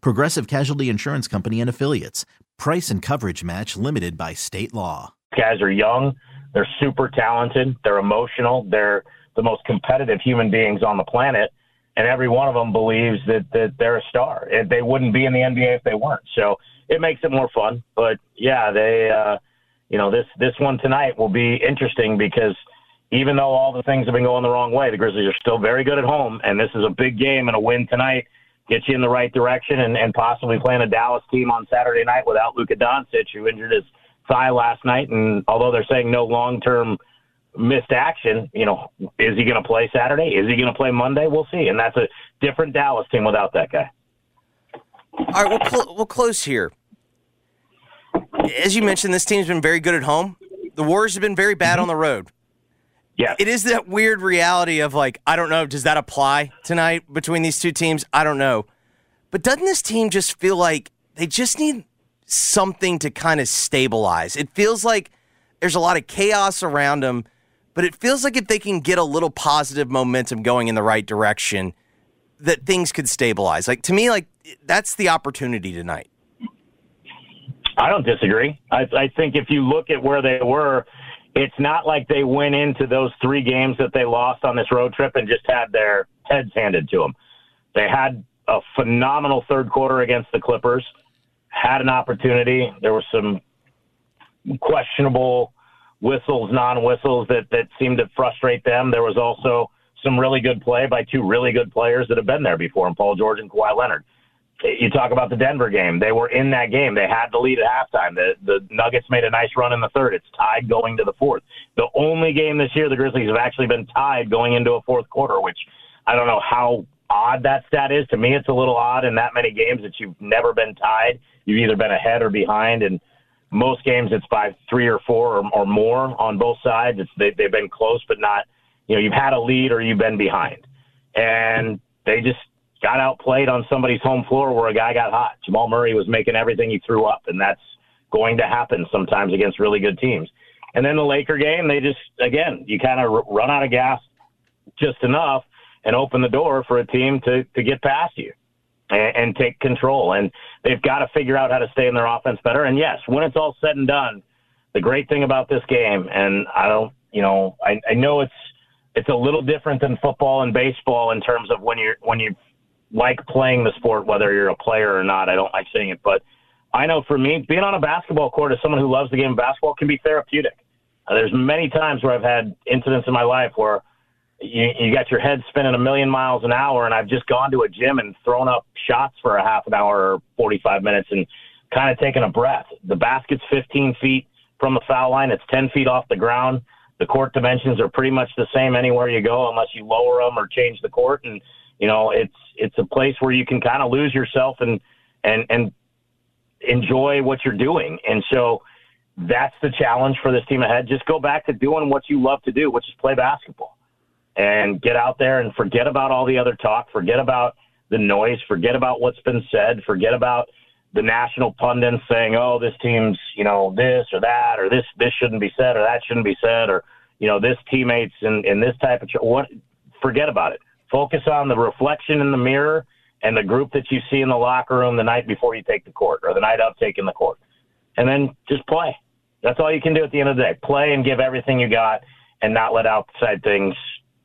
Progressive Casualty Insurance Company and Affiliates. Price and coverage match limited by state law. Guys are young, they're super talented, they're emotional, they're the most competitive human beings on the planet and every one of them believes that that they're a star. They wouldn't be in the NBA if they weren't. So it makes it more fun. But yeah, they, uh, you know, this this one tonight will be interesting because even though all the things have been going the wrong way, the Grizzlies are still very good at home, and this is a big game and a win tonight gets you in the right direction and, and possibly playing a Dallas team on Saturday night without Luka Doncic, who injured his thigh last night. And although they're saying no long term missed action, you know, is he going to play Saturday? Is he going to play Monday? We'll see. And that's a different Dallas team without that guy. All right, we'll, cl- we'll close here. As you mentioned, this team's been very good at home. The Warriors have been very bad on the road. Yeah. It is that weird reality of like, I don't know, does that apply tonight between these two teams? I don't know. But doesn't this team just feel like they just need something to kind of stabilize? It feels like there's a lot of chaos around them but it feels like if they can get a little positive momentum going in the right direction, that things could stabilize. Like to me, like that's the opportunity tonight. I don't disagree. I, I think if you look at where they were, it's not like they went into those three games that they lost on this road trip and just had their heads handed to them. They had a phenomenal third quarter against the Clippers, had an opportunity. There were some questionable whistles, non-whistles that that seemed to frustrate them. There was also some really good play by two really good players that have been there before, and Paul George and Kawhi Leonard. You talk about the Denver game; they were in that game. They had the lead at halftime. The the Nuggets made a nice run in the third. It's tied going to the fourth. The only game this year the Grizzlies have actually been tied going into a fourth quarter, which I don't know how odd that stat is. To me, it's a little odd in that many games that you've never been tied. You've either been ahead or behind, and most games it's by three or four or, or more on both sides. It's they, they've been close, but not. You know, you've had a lead or you've been behind, and they just got outplayed on somebody's home floor where a guy got hot. Jamal Murray was making everything he threw up, and that's going to happen sometimes against really good teams. And then the Laker game, they just again, you kind of run out of gas just enough and open the door for a team to to get past you and, and take control. And they've got to figure out how to stay in their offense better. And yes, when it's all said and done, the great thing about this game, and I don't, you know, I, I know it's it's a little different than football and baseball in terms of when you're when you like playing the sport, whether you're a player or not. I don't like saying it, but I know for me, being on a basketball court as someone who loves the game of basketball can be therapeutic. Uh, there's many times where I've had incidents in my life where you, you got your head spinning a million miles an hour, and I've just gone to a gym and thrown up shots for a half an hour or 45 minutes and kind of taken a breath. The basket's 15 feet from the foul line, it's 10 feet off the ground. The court dimensions are pretty much the same anywhere you go, unless you lower them or change the court. And you know, it's it's a place where you can kind of lose yourself and and and enjoy what you're doing. And so that's the challenge for this team ahead. Just go back to doing what you love to do, which is play basketball and get out there and forget about all the other talk, forget about the noise, forget about what's been said, forget about the national pundits saying, "Oh, this team's you know this or that, or this this shouldn't be said, or that shouldn't be said, or you know this teammates and in this type of what." Forget about it. Focus on the reflection in the mirror and the group that you see in the locker room the night before you take the court or the night of taking the court, and then just play. That's all you can do at the end of the day. Play and give everything you got, and not let outside things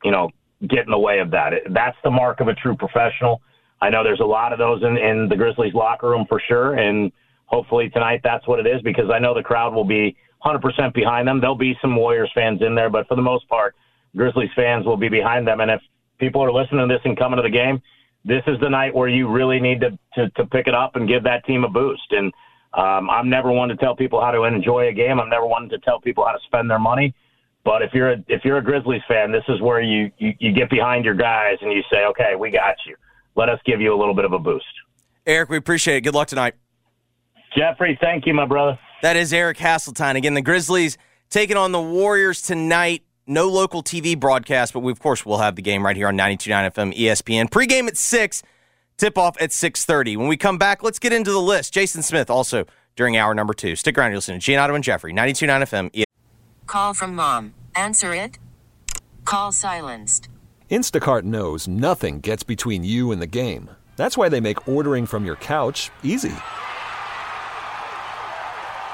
you know, get in the way of that. That's the mark of a true professional. I know there's a lot of those in, in the Grizzlies locker room for sure, and hopefully tonight that's what it is because I know the crowd will be 100% behind them. There'll be some Warriors fans in there, but for the most part, Grizzlies fans will be behind them. And if people are listening to this and coming to the game, this is the night where you really need to, to, to pick it up and give that team a boost. And um, I'm never one to tell people how to enjoy a game. I'm never one to tell people how to spend their money. But if you're a, if you're a Grizzlies fan, this is where you, you, you get behind your guys and you say, okay, we got you. Let us give you a little bit of a boost. Eric, we appreciate it. Good luck tonight. Jeffrey, thank you, my brother. That is Eric Hasseltine. Again, the Grizzlies taking on the Warriors tonight. No local TV broadcast, but we, of course, will have the game right here on 92.9 FM ESPN. Pre-game at 6, tip-off at 6.30. When we come back, let's get into the list. Jason Smith also during hour number two. Stick around. You'll listen to Giannotto and Jeffrey, 92.9 FM ESPN. Call from mom. Answer it. Call silenced. Instacart knows nothing gets between you and the game. That's why they make ordering from your couch easy.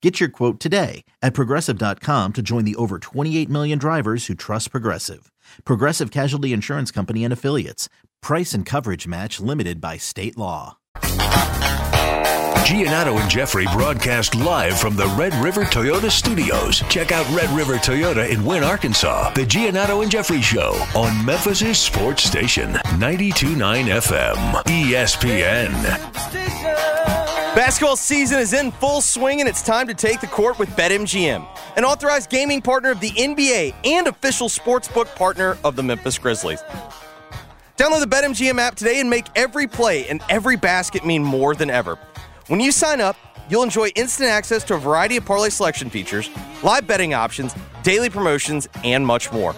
Get your quote today at progressive.com to join the over 28 million drivers who trust Progressive. Progressive Casualty Insurance Company and Affiliates. Price and coverage match limited by state law. Giannotto and Jeffrey broadcast live from the Red River Toyota Studios. Check out Red River Toyota in Wynn, Arkansas. The Giannotto and Jeffrey Show on Memphis' sports station, 92.9 FM, ESPN. Basketball season is in full swing, and it's time to take the court with BetMGM, an authorized gaming partner of the NBA and official sportsbook partner of the Memphis Grizzlies. Download the BetMGM app today and make every play and every basket mean more than ever. When you sign up, you'll enjoy instant access to a variety of parlay selection features, live betting options, daily promotions, and much more.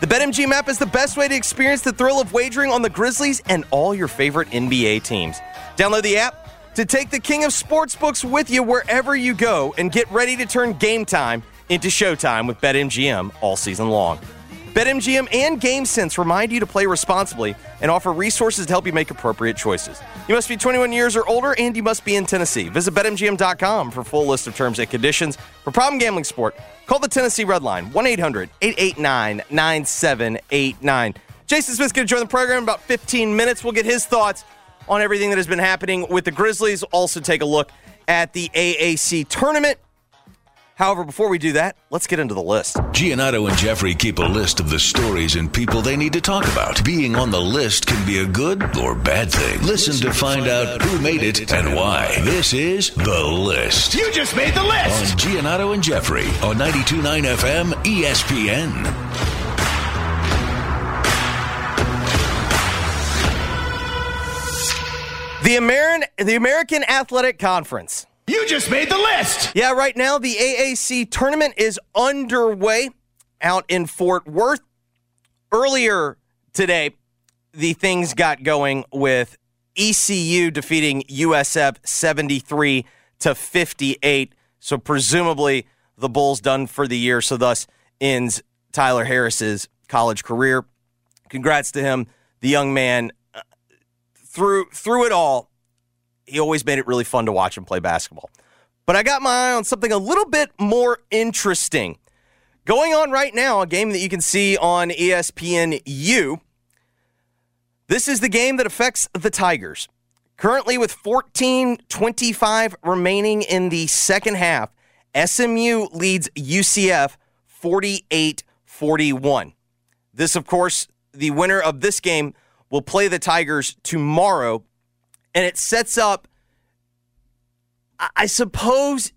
The BetMGM app is the best way to experience the thrill of wagering on the Grizzlies and all your favorite NBA teams. Download the app to take the king of sportsbooks with you wherever you go and get ready to turn game time into showtime with BetMGM all season long. BetMGM and GameSense remind you to play responsibly and offer resources to help you make appropriate choices. You must be 21 years or older and you must be in Tennessee. Visit BetMGM.com for full list of terms and conditions. For problem gambling sport, call the Tennessee Red Line 1 800 889 9789. Jason Smith's going to join the program in about 15 minutes. We'll get his thoughts on everything that has been happening with the Grizzlies. Also, take a look at the AAC tournament. However, before we do that, let's get into the list. Giannotto and Jeffrey keep a list of the stories and people they need to talk about. Being on the list can be a good or bad thing. Listen to find out who made it and why. This is The List. You just made the list! On Giannotto and Jeffrey on 92.9 FM ESPN. The American, the American Athletic Conference. You just made the list! Yeah, right now the AAC tournament is underway out in Fort Worth. Earlier today, the things got going with ECU defeating USF 73 to 58. So presumably the Bulls done for the year. So thus ends Tyler Harris's college career. Congrats to him, the young man. Through through it all, he always made it really fun to watch him play basketball. But I got my eye on something a little bit more interesting. Going on right now, a game that you can see on ESPN U. This is the game that affects the Tigers. Currently, with 14:25 remaining in the second half, SMU leads UCF 48-41. This, of course, the winner of this game will play the Tigers tomorrow, and it sets up. I- suppose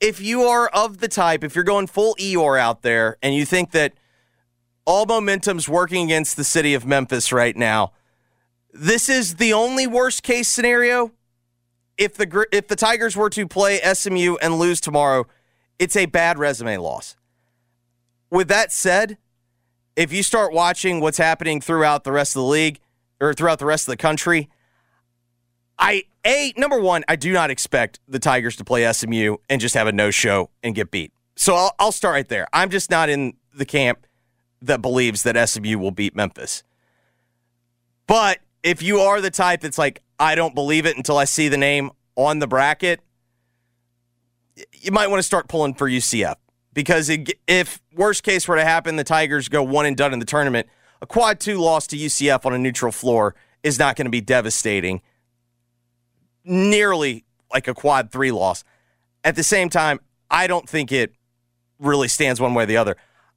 if you are of the type, if you're going full Eeyore out there, and you think that all momentum's working against the city of Memphis right now. This is the only worst case scenario. If the if the Tigers were to play SMU and lose tomorrow, it's a bad resume loss. With that said, if you start watching what's happening throughout the rest of the league or throughout the rest of the country, I a number one, I do not expect the Tigers to play SMU and just have a no show and get beat. So I'll, I'll start right there. I'm just not in the camp that believes that SMU will beat Memphis. But if you are the type that's like, I don't believe it until I see the name on the bracket, you might want to start pulling for UCF because if worst case were to happen, the Tigers go one and done in the tournament, a quad two loss to UCF on a neutral floor is not going to be devastating, nearly like a quad three loss. At the same time, I don't think it really stands one way or the other.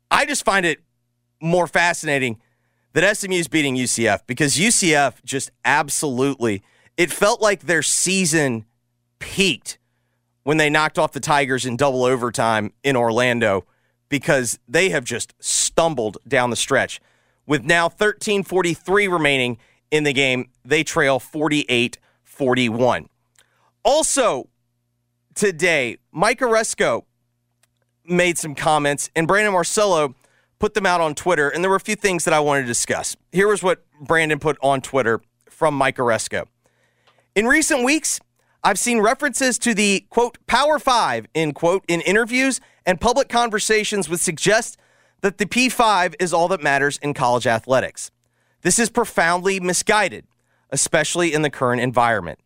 I just find it more fascinating that SMU is beating UCF because UCF just absolutely, it felt like their season peaked when they knocked off the Tigers in double overtime in Orlando because they have just stumbled down the stretch. With now 13:43 remaining in the game, they trail 48-41. Also today, Mike Aresco made some comments and Brandon Marcello put them out on Twitter, and there were a few things that I wanted to discuss. Here was what Brandon put on Twitter from Mike Aresco. In recent weeks, I've seen references to the quote Power Five in quote in interviews and public conversations would suggest that the P5 is all that matters in college athletics. This is profoundly misguided, especially in the current environment.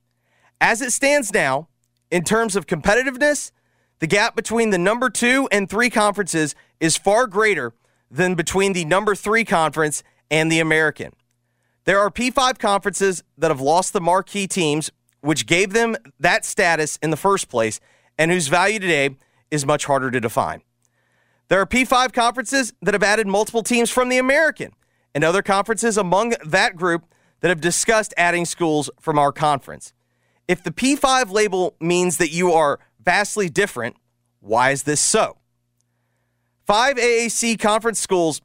As it stands now, in terms of competitiveness, the gap between the number two and three conferences is far greater than between the number three conference and the American. There are P5 conferences that have lost the marquee teams, which gave them that status in the first place, and whose value today is much harder to define. There are P5 conferences that have added multiple teams from the American, and other conferences among that group that have discussed adding schools from our conference. If the P5 label means that you are vastly different, why is this so? Five AAC conference schools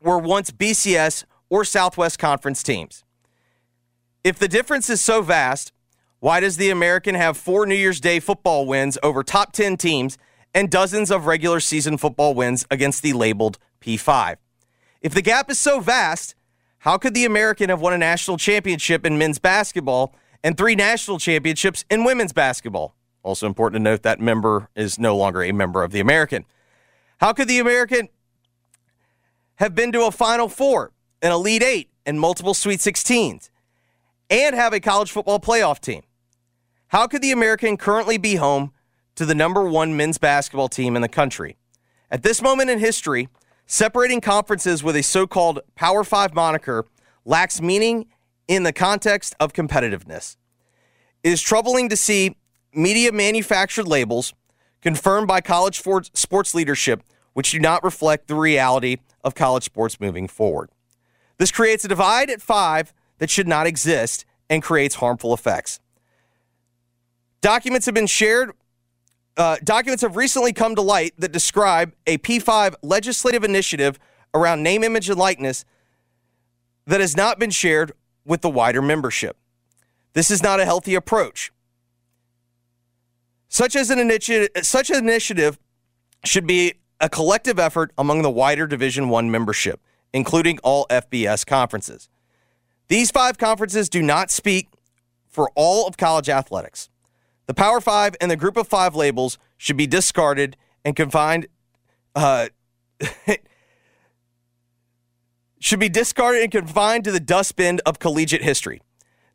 were once BCS or Southwest Conference teams. If the difference is so vast, why does the American have four New Year's Day football wins over top 10 teams and dozens of regular season football wins against the labeled P5? If the gap is so vast, how could the American have won a national championship in men's basketball and three national championships in women's basketball? Also important to note that member is no longer a member of the American. How could the American have been to a Final Four, an Elite Eight, and multiple Sweet 16s, and have a college football playoff team? How could the American currently be home to the number one men's basketball team in the country? At this moment in history, separating conferences with a so called Power Five moniker lacks meaning in the context of competitiveness. It is troubling to see media manufactured labels confirmed by college sports leadership, which do not reflect the reality of college sports moving forward. This creates a divide at five that should not exist and creates harmful effects. Documents have been shared. Uh, documents have recently come to light that describe a P5 legislative initiative around name, image, and likeness that has not been shared with the wider membership. This is not a healthy approach. Such as an initiative, such an initiative should be a collective effort among the wider Division 1 membership, including all FBS conferences. These five conferences do not speak for all of college athletics. The Power 5 and the Group of 5 labels should be discarded and confined uh, should be discarded and confined to the dustbin of collegiate history.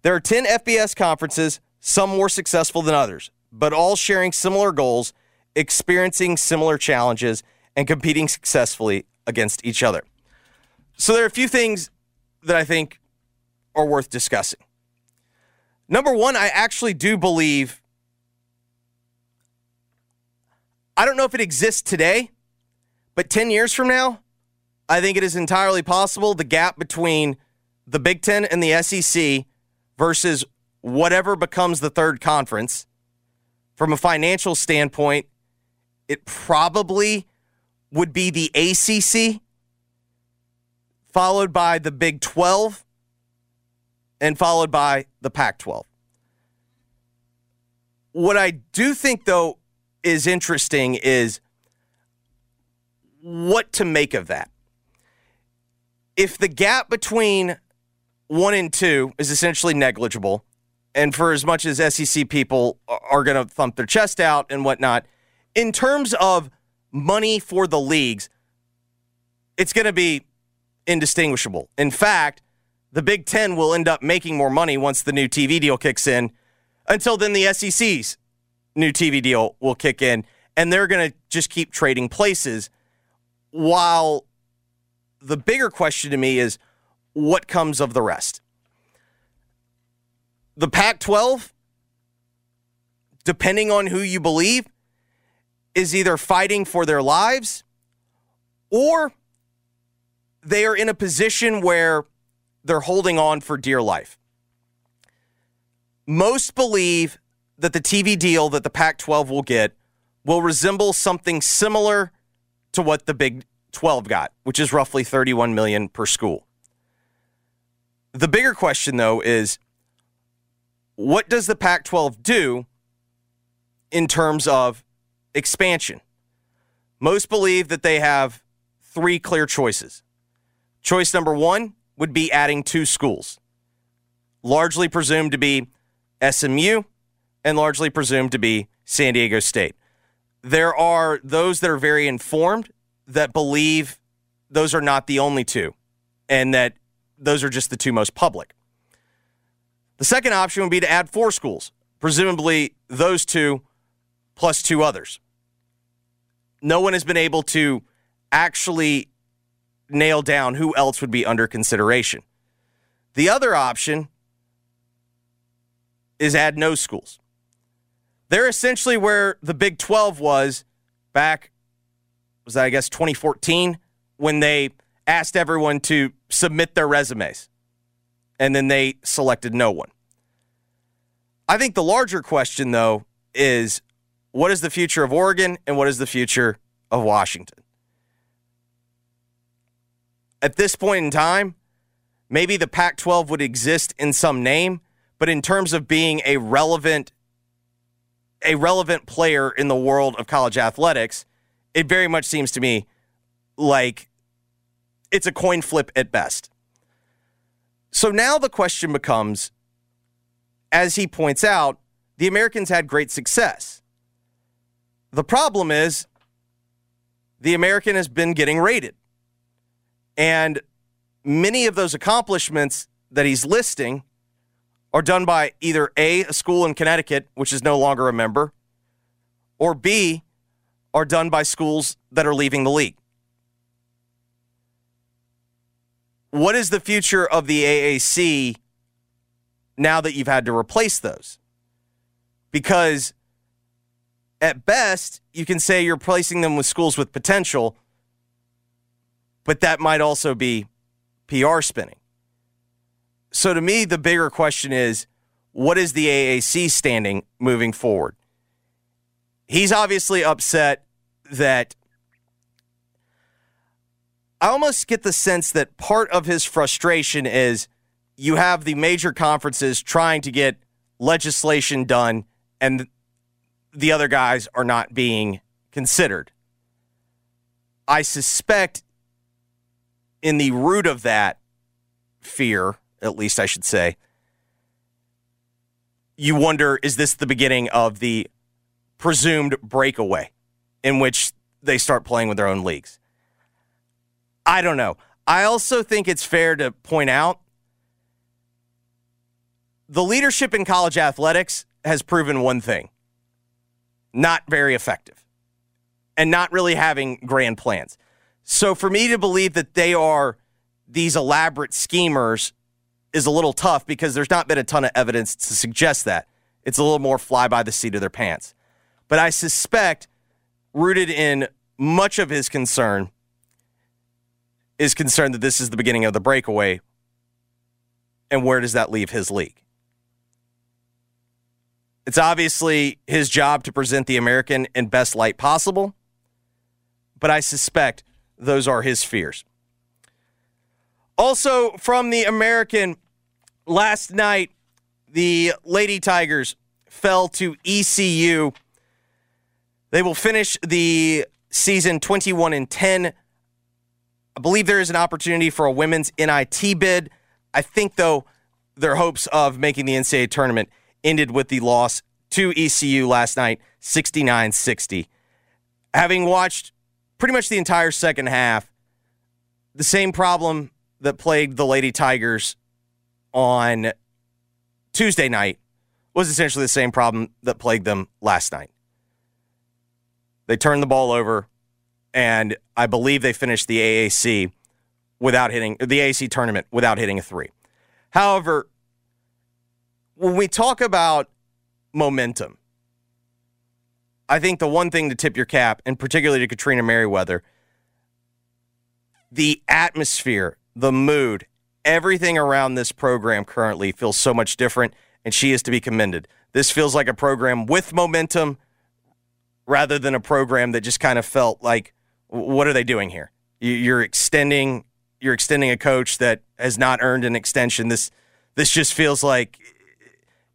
There are 10 FBS conferences, some more successful than others but all sharing similar goals, experiencing similar challenges, and competing successfully against each other. So there are a few things that I think are worth discussing. Number one, I actually do believe, I don't know if it exists today, but 10 years from now, I think it is entirely possible the gap between the Big Ten and the SEC versus whatever becomes the third conference from a financial standpoint, it probably would be the ACC. followed by the Big 12, and followed by the Pac 12. What I do think, though, is interesting is what to make of that. If the gap between one and two is essentially negligible, and for as much as SEC people are going to thump their chest out and whatnot, in terms of money for the leagues, it's going to be indistinguishable. In fact, the Big Ten will end up making more money once the new TV deal kicks in. Until then, the SEC's new TV deal will kick in, and they're going to just keep trading places. While the bigger question to me is what comes of the rest? The Pac 12, depending on who you believe, is either fighting for their lives or they are in a position where they're holding on for dear life. Most believe that the TV deal that the Pac 12 will get will resemble something similar to what the Big 12 got, which is roughly 31 million per school. The bigger question though is what does the Pac 12 do in terms of expansion? Most believe that they have three clear choices. Choice number one would be adding two schools, largely presumed to be SMU and largely presumed to be San Diego State. There are those that are very informed that believe those are not the only two and that those are just the two most public. The second option would be to add four schools, presumably those two plus two others. No one has been able to actually nail down who else would be under consideration. The other option is add no schools. They're essentially where the Big 12 was back, was that, I guess, 2014, when they asked everyone to submit their resumes and then they selected no one. I think the larger question, though, is what is the future of Oregon and what is the future of Washington? At this point in time, maybe the Pac 12 would exist in some name, but in terms of being a relevant a relevant player in the world of college athletics, it very much seems to me like it's a coin flip at best. So now the question becomes as he points out, the Americans had great success. The problem is the American has been getting rated. And many of those accomplishments that he's listing are done by either A, a school in Connecticut, which is no longer a member, or B, are done by schools that are leaving the league. What is the future of the AAC now that you've had to replace those? Because at best, you can say you're replacing them with schools with potential, but that might also be PR spinning. So to me, the bigger question is what is the AAC standing moving forward? He's obviously upset that I almost get the sense that part of his frustration is you have the major conferences trying to get legislation done and the other guys are not being considered. I suspect in the root of that fear, at least I should say, you wonder is this the beginning of the presumed breakaway in which they start playing with their own leagues? I don't know. I also think it's fair to point out the leadership in college athletics has proven one thing not very effective and not really having grand plans. So for me to believe that they are these elaborate schemers is a little tough because there's not been a ton of evidence to suggest that. It's a little more fly by the seat of their pants. But I suspect, rooted in much of his concern, is concerned that this is the beginning of the breakaway. And where does that leave his league? It's obviously his job to present the American in best light possible, but I suspect those are his fears. Also, from the American, last night, the Lady Tigers fell to ECU. They will finish the season 21 and 10. I believe there is an opportunity for a women's NIT bid. I think, though, their hopes of making the NCAA tournament ended with the loss to ECU last night, 69 60. Having watched pretty much the entire second half, the same problem that plagued the Lady Tigers on Tuesday night was essentially the same problem that plagued them last night. They turned the ball over, and I believe they finished the AAC without hitting the AAC tournament without hitting a three. However, when we talk about momentum, I think the one thing to tip your cap, and particularly to Katrina Merriweather, the atmosphere, the mood, everything around this program currently feels so much different, and she is to be commended. This feels like a program with momentum rather than a program that just kind of felt like, what are they doing here? You're extending, you're extending a coach that has not earned an extension. This, this just feels like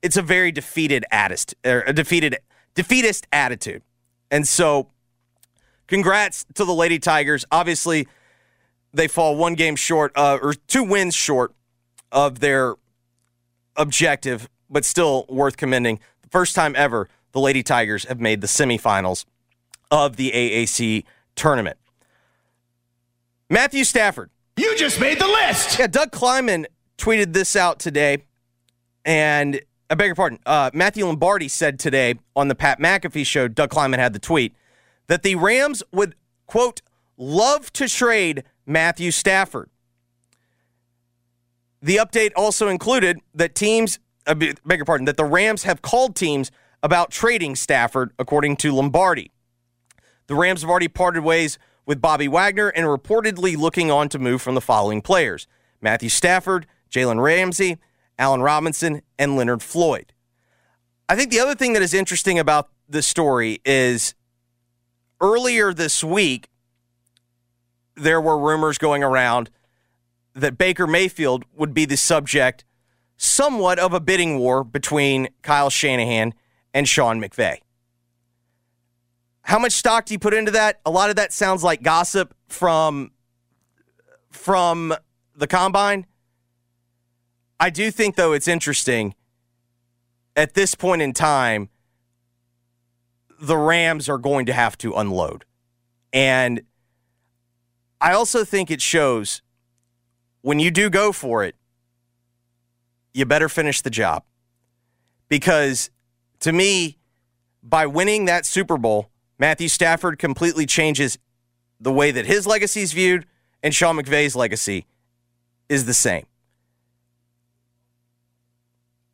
it's a very defeated attitude, er, a defeated, defeatist attitude. And so, congrats to the Lady Tigers. Obviously, they fall one game short, uh, or two wins short of their objective, but still worth commending. The first time ever the Lady Tigers have made the semifinals of the AAC tournament. Matthew Stafford. You just made the list. Yeah, Doug Kleinman tweeted this out today, and I beg your pardon. Uh, Matthew Lombardi said today on the Pat McAfee show, Doug Kleinman had the tweet, that the Rams would, quote, love to trade Matthew Stafford. The update also included that teams, uh, beg your pardon, that the Rams have called teams about trading Stafford, according to Lombardi. The Rams have already parted ways with Bobby Wagner and reportedly looking on to move from the following players Matthew Stafford, Jalen Ramsey, Allen Robinson, and Leonard Floyd. I think the other thing that is interesting about this story is earlier this week, there were rumors going around that Baker Mayfield would be the subject somewhat of a bidding war between Kyle Shanahan and Sean McVay. How much stock do you put into that? A lot of that sounds like gossip from from the combine. I do think though it's interesting at this point in time the Rams are going to have to unload. And I also think it shows when you do go for it, you better finish the job. Because to me, by winning that Super Bowl, Matthew Stafford completely changes the way that his legacy is viewed, and Sean McVay's legacy is the same.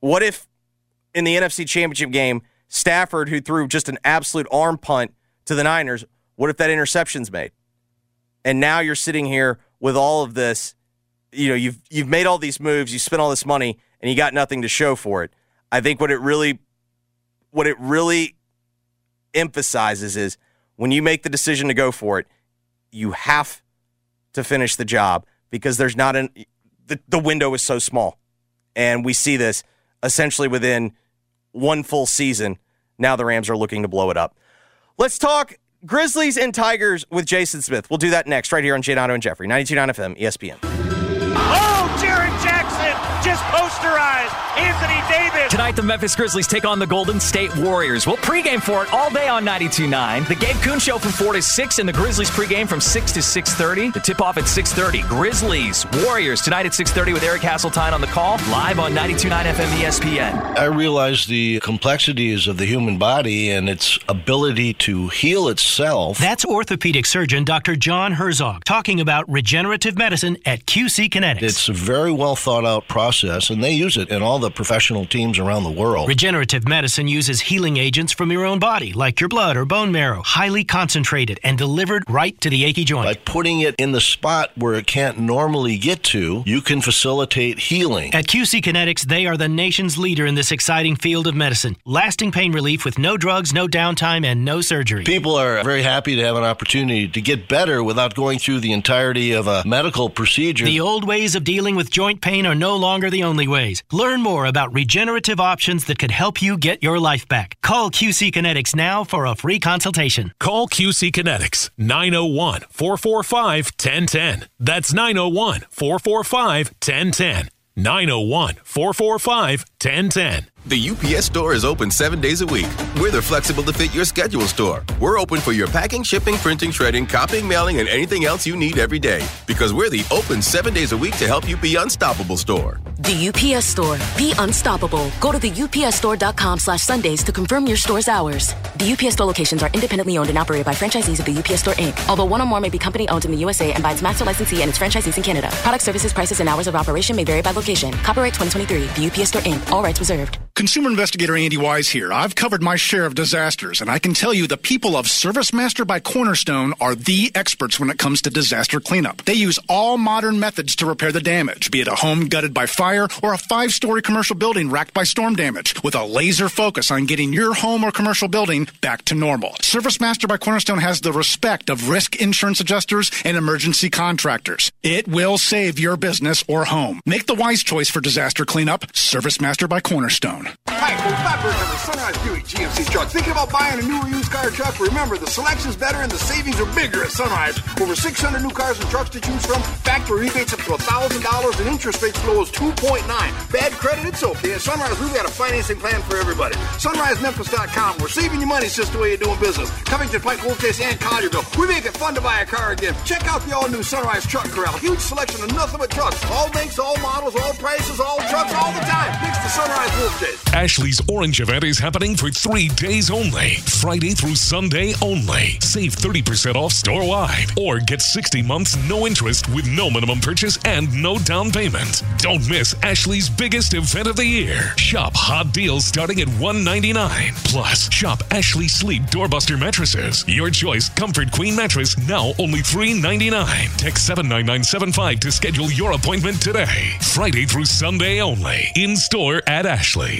What if in the NFC Championship game, Stafford, who threw just an absolute arm punt to the Niners, what if that interception's made? And now you're sitting here with all of this. You know, you've you've made all these moves, you spent all this money, and you got nothing to show for it. I think what it really what it really emphasizes is when you make the decision to go for it, you have to finish the job because there's not an the, the window is so small. And we see this essentially within one full season. Now the Rams are looking to blow it up. Let's talk Grizzlies and Tigers with Jason Smith. We'll do that next, right here on Giannotto and Jeffrey, 92.9 FM, ESPN. Oh, Jaren Jackson just posterized Anthony Davis. Tonight, the Memphis Grizzlies take on the Golden State Warriors. We'll pregame for it all day on 92.9. The Gabe Kuhn Show from 4 to 6, and the Grizzlies pregame from 6 to 6.30. The tip-off at 6.30. Grizzlies, Warriors, tonight at 6.30 with Eric Hasseltine on the call, live on 92.9 FM ESPN. I realize the complexities of the human body and its ability to heal itself. That's orthopedic surgeon Dr. John Herzog talking about regenerative medicine at QC Kinetics. It's a very well thought out process, and and they use it in all the professional teams around the world. Regenerative medicine uses healing agents from your own body, like your blood or bone marrow, highly concentrated and delivered right to the achy joint. By putting it in the spot where it can't normally get to, you can facilitate healing. At QC Kinetics, they are the nation's leader in this exciting field of medicine. Lasting pain relief with no drugs, no downtime, and no surgery. People are very happy to have an opportunity to get better without going through the entirety of a medical procedure. The old ways of dealing with joint pain are no longer the only ways. Learn more about regenerative options that could help you get your life back. Call QC Kinetics now for a free consultation. Call QC Kinetics 901 445 1010. That's 901 445 1010. 901 445 1010. The UPS store is open seven days a week. We're the flexible to fit your schedule store. We're open for your packing, shipping, printing, shredding, copying, mailing, and anything else you need every day. Because we're the open seven days a week to help you be unstoppable store. The UPS store. Be unstoppable. Go to the upsstore.com slash Sundays to confirm your store's hours. The UPS store locations are independently owned and operated by franchisees of the UPS Store Inc. Although one or more may be company owned in the USA and by its master licensee and its franchisees in Canada. Product services, prices, and hours of operation may vary by location. Copyright 2023. The UPS Store Inc. All rights reserved. Consumer investigator Andy Wise here. I've covered my share of disasters, and I can tell you the people of Service Master by Cornerstone are the experts when it comes to disaster cleanup. They use all modern methods to repair the damage, be it a home gutted by fire or a five story commercial building racked by storm damage, with a laser focus on getting your home or commercial building back to normal. Service Master by Cornerstone has the respect of risk insurance adjusters and emergency contractors. It will save your business or home. Make the wise choice for disaster cleanup. Service Master by Cornerstone. Hi, Fatberg of the Sunrise Buick GMC truck. Thinking about buying a newer used car or truck? Remember, the selection's better and the savings are bigger at Sunrise. Over 600 new cars and trucks to choose from. Factory rebates up to $1,000 and interest rates as low as 2.9. Bad credit? It's okay. At Sunrise, we've got a financing plan for everybody. SunriseMemphis.com. We're saving you money. It's just the way you're doing business. Covington, Pike, Chase, and Collierville. We make it fun to buy a car again. Check out the all-new Sunrise Truck Corral. Huge selection of nothing but trucks. All makes, all models, all prices, all trucks, all the time. Thanks to Sunrise Wolf Chase. Ashley's Orange event is happening for three days only. Friday through Sunday only. Save 30% off store wide or get 60 months no interest with no minimum purchase and no down payment. Don't miss Ashley's biggest event of the year. Shop hot deals starting at 199. Plus, shop Ashley Sleep Doorbuster mattresses. Your choice Comfort Queen mattress now only 399. Text 79975 to schedule your appointment today. Friday through Sunday only. In store at Ashley.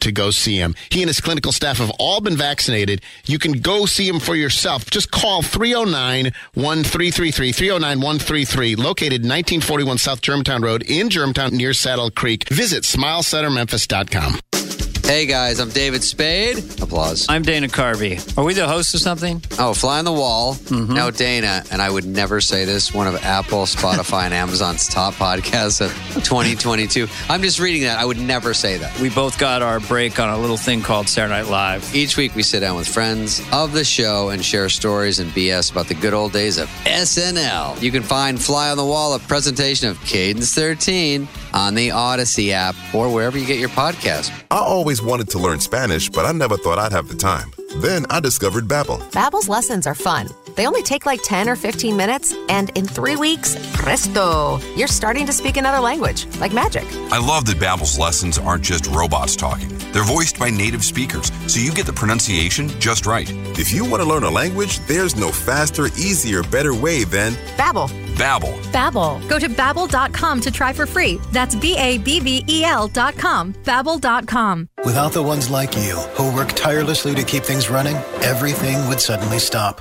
to go see him. He and his clinical staff have all been vaccinated. You can go see him for yourself. Just call 309 1333, 309 133, located 1941 South Germantown Road in Germantown near Saddle Creek. Visit smilecentermemphis.com. Hey guys, I'm David Spade. Applause. I'm Dana Carvey. Are we the host of something? Oh, Fly on the Wall. Mm-hmm. No, Dana, and I would never say this, one of Apple, Spotify, and Amazon's top podcasts of 2022. I'm just reading that. I would never say that. We both got our break on a little thing called Saturday Night Live. Each week we sit down with friends of the show and share stories and BS about the good old days of SNL. You can find Fly on the Wall, a presentation of Cadence 13 on the Odyssey app or wherever you get your podcast. I always wanted to learn Spanish, but I never thought I'd have the time. Then I discovered Babbel. Babbel's lessons are fun. They only take like 10 or 15 minutes, and in three weeks, presto, you're starting to speak another language, like magic. I love that Babbel's lessons aren't just robots talking. They're voiced by native speakers, so you get the pronunciation just right. If you want to learn a language, there's no faster, easier, better way than Babbel. Babbel. Babbel. Go to babbel.com to try for free. That's B A B B E L dot com. Babbel.com. Without the ones like you who work tirelessly to keep things running, everything would suddenly stop.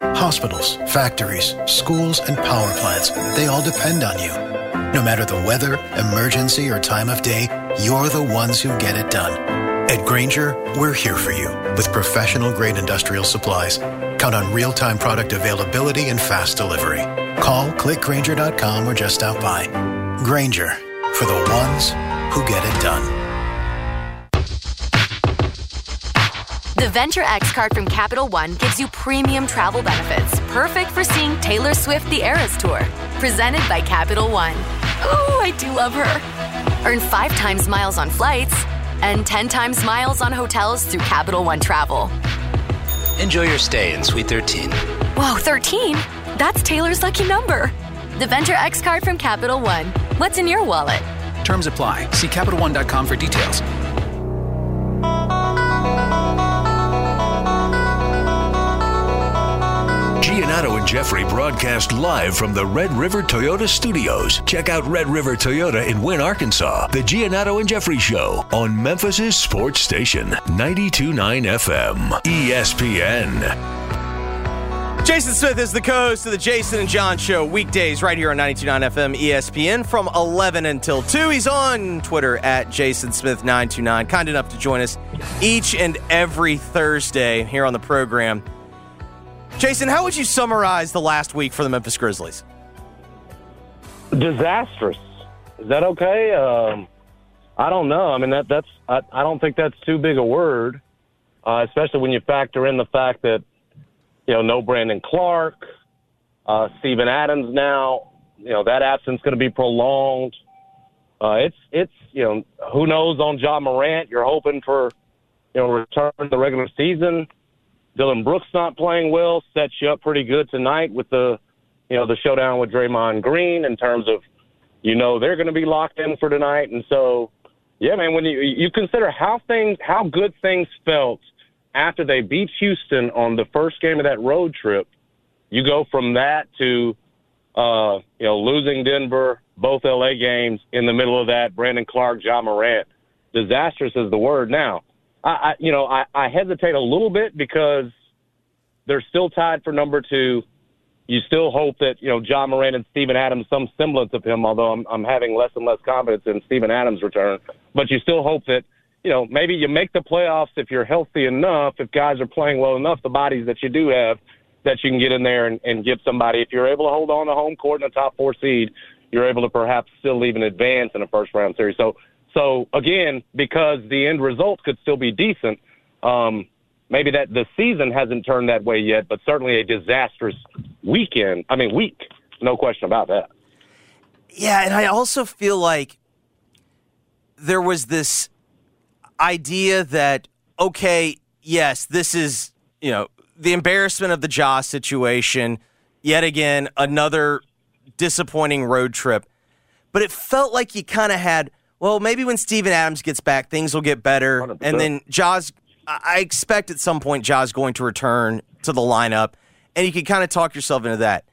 Hospitals, factories, schools, and power plants, they all depend on you. No matter the weather, emergency, or time of day, you're the ones who get it done. At Grainger, we're here for you with professional grade industrial supplies. Count on real time product availability and fast delivery. Call clickgrainger.com or just stop by. Grainger for the ones who get it done. The Venture X card from Capital One gives you premium travel benefits, perfect for seeing Taylor Swift the Eras Tour. Presented by Capital One. Ooh, I do love her. Earn five times miles on flights and 10 times miles on hotels through Capital One Travel. Enjoy your stay in Suite 13. Whoa, 13? That's Taylor's lucky number. The Venture X card from Capital One. What's in your wallet? Terms apply. See CapitalOne.com for details. Giannotto and Jeffrey broadcast live from the Red River Toyota studios. Check out Red River Toyota in Wynn, Arkansas. The Giannotto and Jeffrey Show on Memphis's sports station, 92.9 FM, ESPN. Jason Smith is the co-host of the Jason and John Show weekdays right here on 92.9 FM ESPN from 11 until 2. He's on Twitter at Jason Smith 929 Kind enough to join us each and every Thursday here on the program. Jason, how would you summarize the last week for the Memphis Grizzlies? Disastrous. Is that okay? Um, I don't know. I mean, that that's I, I don't think that's too big a word, uh, especially when you factor in the fact that you know no Brandon Clarke, uh, Steven Adams now. You know that absence going to be prolonged. Uh, it's it's you know who knows on Ja Morant. You're hoping for you know return to the regular season. Dillon Brooks not playing well sets you up pretty good tonight with the, you know, the showdown with Draymond Green in terms of, you know, they're going to be locked in for tonight. And so, yeah, man, when you you consider how things, how good things felt after they beat Houston on the first game of that road trip, you go from that to, uh, you know, losing Denver, both LA games in the middle of that, Brandon Clarke, Ja Morant. Disastrous is the word now I, I you know, I, I hesitate a little bit because they're still tied for number two. You still hope that you know Ja Morant and Steven Adams, some semblance of him. Although I'm I'm having less and less confidence in Steven Adams' return, but you still hope that you know maybe you make the playoffs if you're healthy enough, if guys are playing well enough, the bodies that you do have, that you can get in there and, and give somebody. If you're able to hold on to home court in the top four seed, you're able to perhaps still even advance in a first round series. So so again, because the end result could still be decent, um, maybe that the season hasn't turned that way yet, but certainly a disastrous weekend. I mean, week, no question about that. Yeah, and I also feel like there was this idea that okay, yes, this is you know the embarrassment of the Ja's situation. Yet again, another disappointing road trip. But it felt like you kind of had well, maybe when Steven Adams gets back, things will get better. 100%. And then Ja's, I expect at some point Ja's going to return to the lineup, and you can kind of talk yourself into that.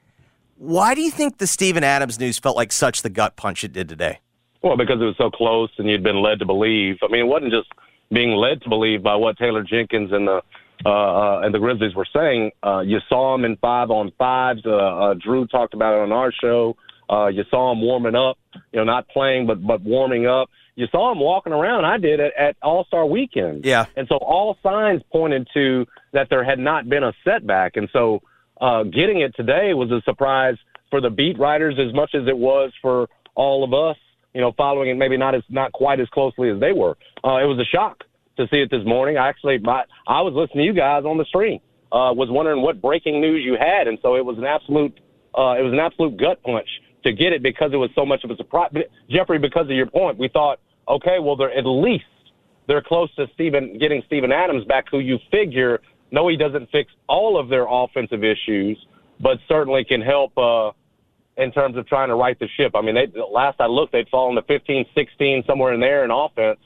Why do you think the Steven Adams news felt like such the gut punch it did today? Well, because it was so close and you'd been led to believe. I mean, it wasn't just being led to believe by what Taylor Jenkins and the uh, uh, and the Grizzlies were saying. Uh, you saw them in five on fives. Uh, uh, Drew talked about it on our show. Uh, you saw him warming up, you know, not playing, but but warming up. You saw him walking around. I did at, at All Star Weekend. Yeah. And so all signs pointed to that there had not been a setback. And so uh, getting it today was a surprise for the beat writers as much as it was for all of us. You know, following it maybe not as not quite as closely as they were. Uh, it was a shock to see it this morning. I actually, my, I was listening to you guys on the stream. Uh, was wondering what breaking news you had, and so it was an absolute, uh, it was an absolute gut punch to get it because it was so much of a surprise. But Jeffrey, because of your point, we thought, okay, well, they're at least they're close to Steven getting Steven Adams back, who you figure no, he doesn't fix all of their offensive issues, but certainly can help uh, in terms of trying to right the ship. I mean, they, last I looked, they'd fallen to 15, 16, somewhere in there in offense.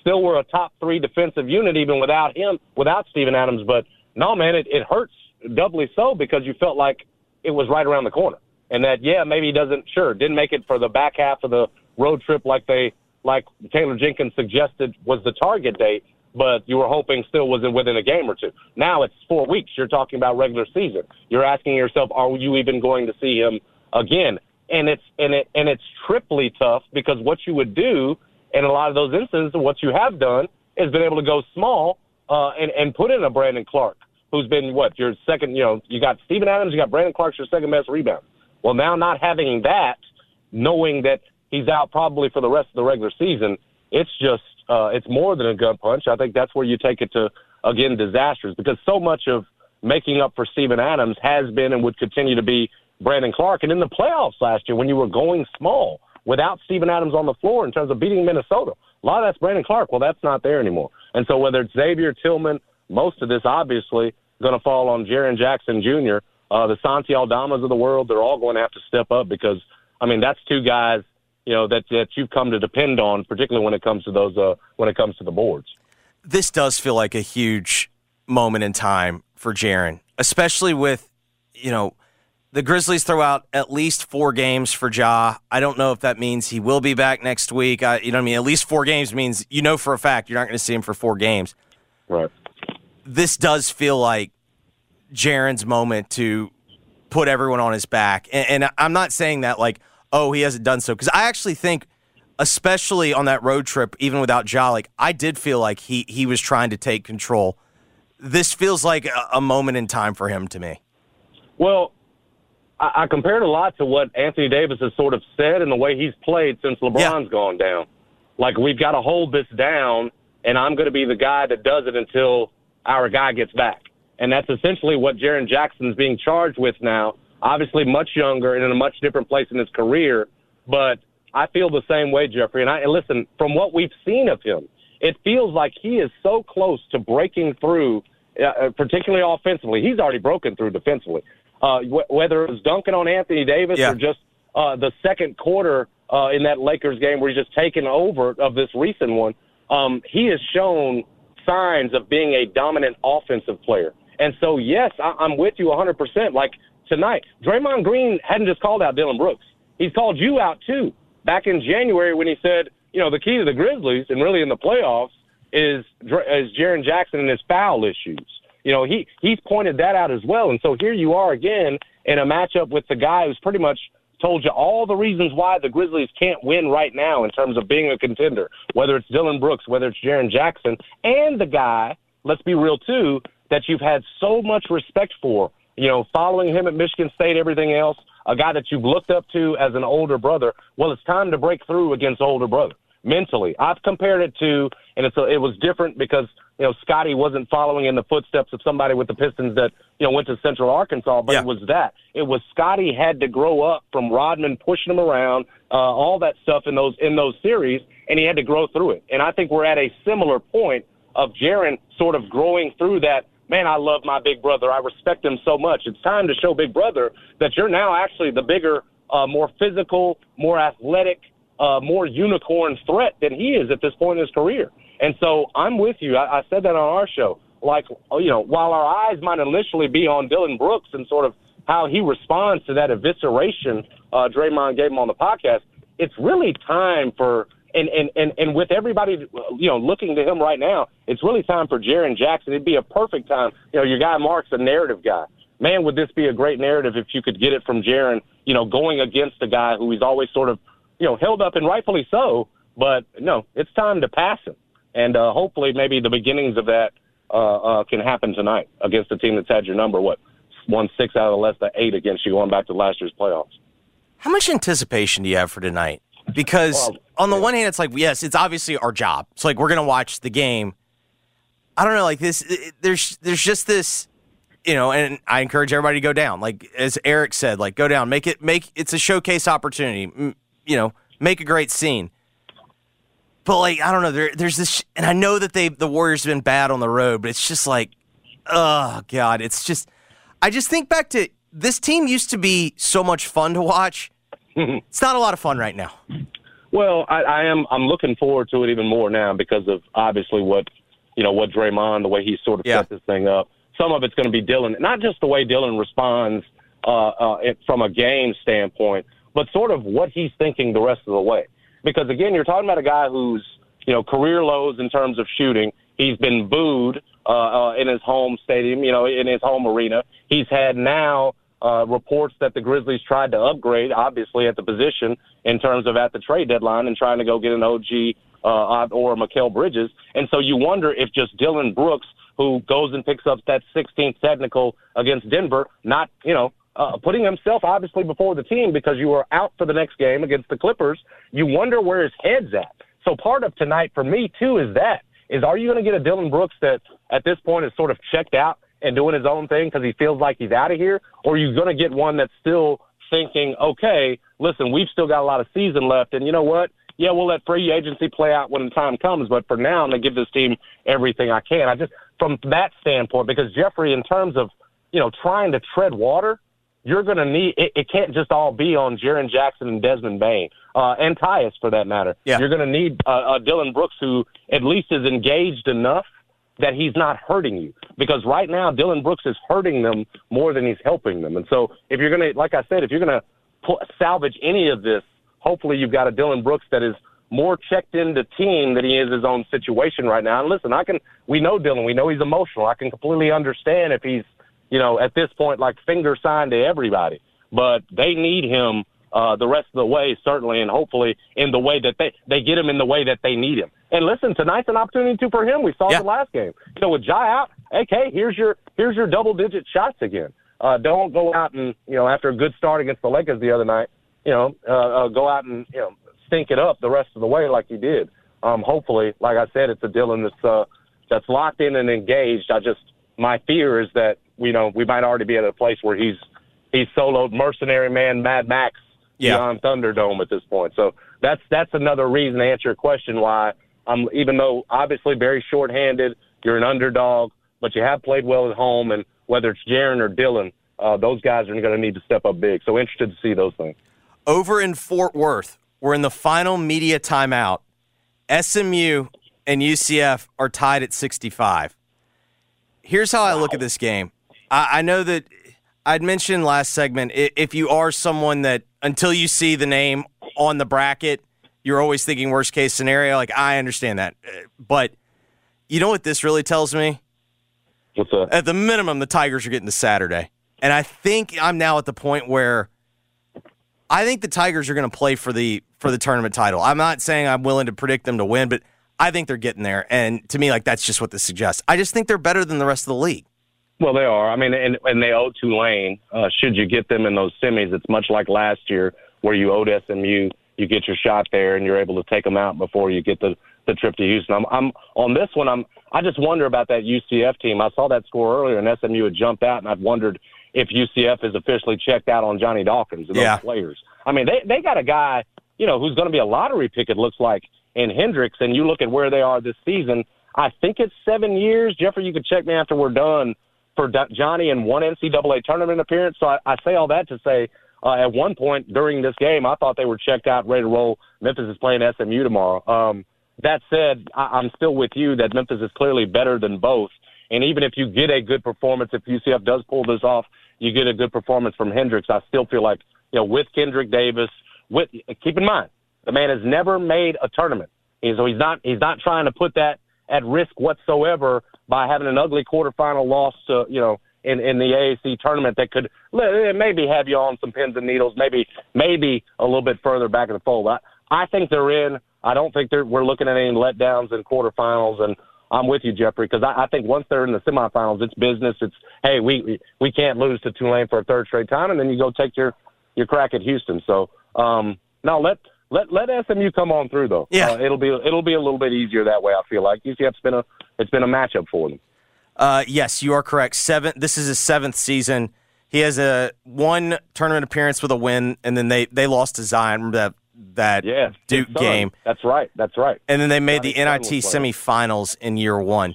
Still were a top three defensive unit even without him, without Steven Adams. But no, man, it, it hurts doubly so because you felt like it was right around the corner and that yeah maybe he doesn't sure didn't make it for the back half of the road trip like they like Taylor Jenkins suggested was the target date, but you were hoping still was in within a game or two. Now it's four weeks. You're talking about regular season. You're asking yourself, are you even going to see him again? And it's and it and it's triply tough because what you would do in a lot of those instances, what you have done is been able to go small uh, and and put in a Brandon Clarke, who's been what your second. You know, you got Steven Adams, you got Brandon Clarke's your second best rebound. Well, now not having that, knowing that he's out probably for the rest of the regular season, it's just uh, it's more than a gut punch. I think that's where you take it to again disasters because so much of making up for Steven Adams has been and would continue to be Brandon Clarke. And in the playoffs last year, when you were going small, without Steven Adams on the floor in terms of beating Minnesota. A lot of that's Brandon Clarke. Well, that's not there anymore. And so whether it's Xavier Tillman, most of this obviously going to fall on Jaren Jackson Jr., uh, the Santi Aldamas of the world. They're all going to have to step up because, I mean, that's two guys, you know, that, that you've come to depend on, particularly when it comes to those, uh, when it comes to the boards. This does feel like a huge moment in time for Jaren, especially with, you know, the Grizzlies throw out at least four games for Ja. I don't know if that means he will be back next week. I, you know what I mean? At least four games means you know for a fact you're not going to see him for four games. Right. This does feel like Jaren's moment to put everyone on his back. And, and I'm not saying that like, oh, he hasn't done so. Because I actually think, especially on that road trip, even without Ja, like, I did feel like he, he was trying to take control. This feels like a, a moment in time for him to me. Well, I, I compared a lot to what Anthony Davis has sort of said and the way he's played since LeBron's yeah. gone down. Like we've got to hold this down, and I'm going to be the guy that does it until our guy gets back. And that's essentially what Jaren Jackson's being charged with now. Obviously, much younger and in a much different place in his career, but I feel the same way, Jeffrey. And I and listen from what we've seen of him, it feels like he is so close to breaking through, uh, uh particularly offensively. He's already broken through defensively uh, whether it was dunking on Anthony Davis yeah. or just uh, the second quarter uh, in that Lakers game where he's just taken over of this recent one. Um, he has shown signs of being a dominant offensive player. And so, yes, I- I'm with you 100%. Like tonight, Draymond Green hadn't just called out Dillon Brooks. He's called you out too. Back in January when he said, you know, the key to the Grizzlies and really in the playoffs is, is Jaren Jackson and his foul issues. You know, he he's pointed that out as well. And so here you are again in a matchup with the guy who's pretty much told you all the reasons why the Grizzlies can't win right now in terms of being a contender, whether it's Dillon Brooks, whether it's Jaren Jackson, and the guy, let's be real too, that you've had so much respect for, you know, following him at Michigan State, everything else, a guy that you've looked up to as an older brother. Well, it's time to break through against older brother mentally. I've compared it to, and it's a, it was different because you know, Scotty wasn't following in the footsteps of somebody with the Pistons that, you know, went to Central Arkansas, but yeah. it was that. It was Scotty had to grow up from Rodman pushing him around, uh, all that stuff in those in those series, and he had to grow through it. And I think we're at a similar point of Jaren sort of growing through that. Man, I love my big brother. I respect him so much. It's time to show Big Brother that you're now actually the bigger, uh, more physical, more athletic, uh, more unicorn threat than he is at this point in his career. And so I'm with you. I, I said that on our show. Like, you know, while our eyes might initially be on Dillon Brooks and sort of how he responds to that evisceration uh, Draymond gave him on the podcast, it's really time for and, and, and, and with everybody, you know, looking to him right now, it's really time for Jaren Jackson. It'd be a perfect time. You know, your guy Mark's a narrative guy. Man, would this be a great narrative if you could get it from Jaren, you know, going against a guy who he's always sort of, you know, held up and rightfully so. But no, it's time to pass him and uh, hopefully maybe the beginnings of that uh, uh, can happen tonight against a team that's had your number. What won six out of the last eight against you going back to last year's playoffs. How much anticipation do you have for tonight? Because well, on the yeah. one hand, it's like yes, it's obviously our job. It's like we're gonna watch the game. I don't know, like this. There's there's just this, you know, and I encourage everybody to go down. Like as Eric said, like go down, make it make it's a showcase opportunity. You know, make a great scene. But like I don't know, there, there's this, and I know that they the Warriors have been bad on the road, but it's just like, oh god, it's just. I just think back to this team used to be so much fun to watch. it's not a lot of fun right now. Well, I, I am. I'm looking forward to it even more now because of obviously what you know what Draymond, the way he sort of yeah. set this thing up. Some of it's going to be Dillon, not just the way Dillon responds uh, uh, from a game standpoint, but sort of what he's thinking the rest of the way. Because again, you're talking about a guy who's you know career lows in terms of shooting. He's been booed uh, uh, in his home stadium, you know, in his home arena. He's had now uh, reports that the Grizzlies tried to upgrade, obviously at the position in terms of at the trade deadline and trying to go get an OG uh, or Mikal Bridges. And so you wonder if just Dillon Brooks, who goes and picks up that 16th technical against Denver, not you know uh, putting himself obviously before the team because you were out for the next game against the Clippers. You wonder where his head's at. So part of tonight for me too is that is are you going to get a Dillon Brooks that at this point is sort of checked out and doing his own thing because he feels like he's out of here, or are you going to get one that's still thinking, okay, listen, we've still got a lot of season left, and you know what? Yeah, we'll let free agency play out when the time comes, but for now, I'm going to give this team everything I can. I just, from that standpoint, because Jeffrey, in terms of, you know, trying to tread water, you're going to need, it, it can't just all be on Jaren Jackson and Desmond Bane, uh, and Tyus for that matter. Yeah. You're going to need uh, uh, Dillon Brooks, who at least is engaged enough that he's not hurting you. Because right now, Dillon Brooks is hurting them more than he's helping them. And so, if you're going to, like I said, if you're going to pu- salvage any of this, hopefully you've got a Dillon Brooks that is more checked into team than he is his own situation right now. And listen, I can, we know Dillon, we know he's emotional. I can completely understand if he's, you know, at this point, like finger sign to everybody. But they need him uh, the rest of the way, certainly, and hopefully in the way that they they get him in the way that they need him. And listen, tonight's an opportunity too for him. We saw it the last game. You know, with Ja out, okay, here's your here's your double digit shots again. Uh, don't go out and you know after a good start against the Lakers the other night, you know, uh, uh, go out and you know stink it up the rest of the way like you did. Um, hopefully, like I said, it's a Dillon that's uh, that's locked in and engaged. I just my fear is that you know we might already be at a place where he's he's soloed mercenary man Mad Max Yeah. beyond Thunderdome at this point. So that's that's another reason to answer your question why I'm even though obviously very shorthanded, you're an underdog, but you have played well at home, and whether it's Jaren or Dillon, uh, those guys are going to need to step up big. So interested to see those things. Over in Fort Worth, we're in the final media timeout. SMU and UCF are tied at 65. Here's how I look at this game. I, I know that I'd mentioned last segment if you are someone that until you see the name on the bracket, you're always thinking worst case scenario. Like, I understand that. Uh, But you know what this really tells me? What's that? At the minimum, the Tigers are getting to Saturday. And I think I'm now at the point where I think the Tigers are going to play for the for the tournament title. I'm not saying I'm willing to predict them to win, but I think they're getting there. And to me, like that's just what this suggests. I just think they're better than the rest of the league. Well, they are. I mean, and, and they owe Tulane. Uh, should you get them in those semis, it's much like last year where you owed SMU. You get your shot there, and you're able to take them out before you get the the trip to Houston. I'm, I'm on this one. I'm. I just wonder about that UCF team. I saw that score earlier, and SMU had jumped out, and I've wondered if UCF is officially checked out on Johnny Dawkins and those players. I mean, they they got a guy, you know, who's going to be a lottery pick. It looks like in Hendricks, and you look at where they are this season. I think it's seven years. Jeffrey, you could check me after we're done for Johnny in one NCAA tournament appearance. So I, I say all that to say, uh, at one point during this game, I thought they were checked out, ready to roll. Memphis is playing SMU tomorrow. Um, that said, I, I'm still with you that Memphis is clearly better than both. And even if you get a good performance, if UCF does pull this off, you get a good performance from Hendricks. I still feel like, you know, with Kendrick Davis, with keep in mind, the man has never made a tournament. And so he's not he's not trying to put that at risk whatsoever by having an ugly quarterfinal loss to, you know, in, in the AAC tournament that could maybe have you on some pins and needles, maybe maybe a little bit further back in the fold. I, I think they're in. I don't think they're, we're looking at any letdowns in quarterfinals, and I'm with you, Jeffrey, because I, I think once they're in the semifinals, it's business. It's hey, we we- we can't lose to Tulane for a third straight time, and then you go take your your crack at Houston. So um, now let let let SMU come on through though. Yeah. uh, it'll be it'll be a little bit easier that way. I feel like UCF's been a it's been a matchup for them. Uh, yes, you are correct. Seven. This is his seventh season. He has a one tournament appearance with a win, and then they they lost to Zion. Remember that that Yeah, Duke game. That's right. That's right. And then they made the NIT semifinals in year one.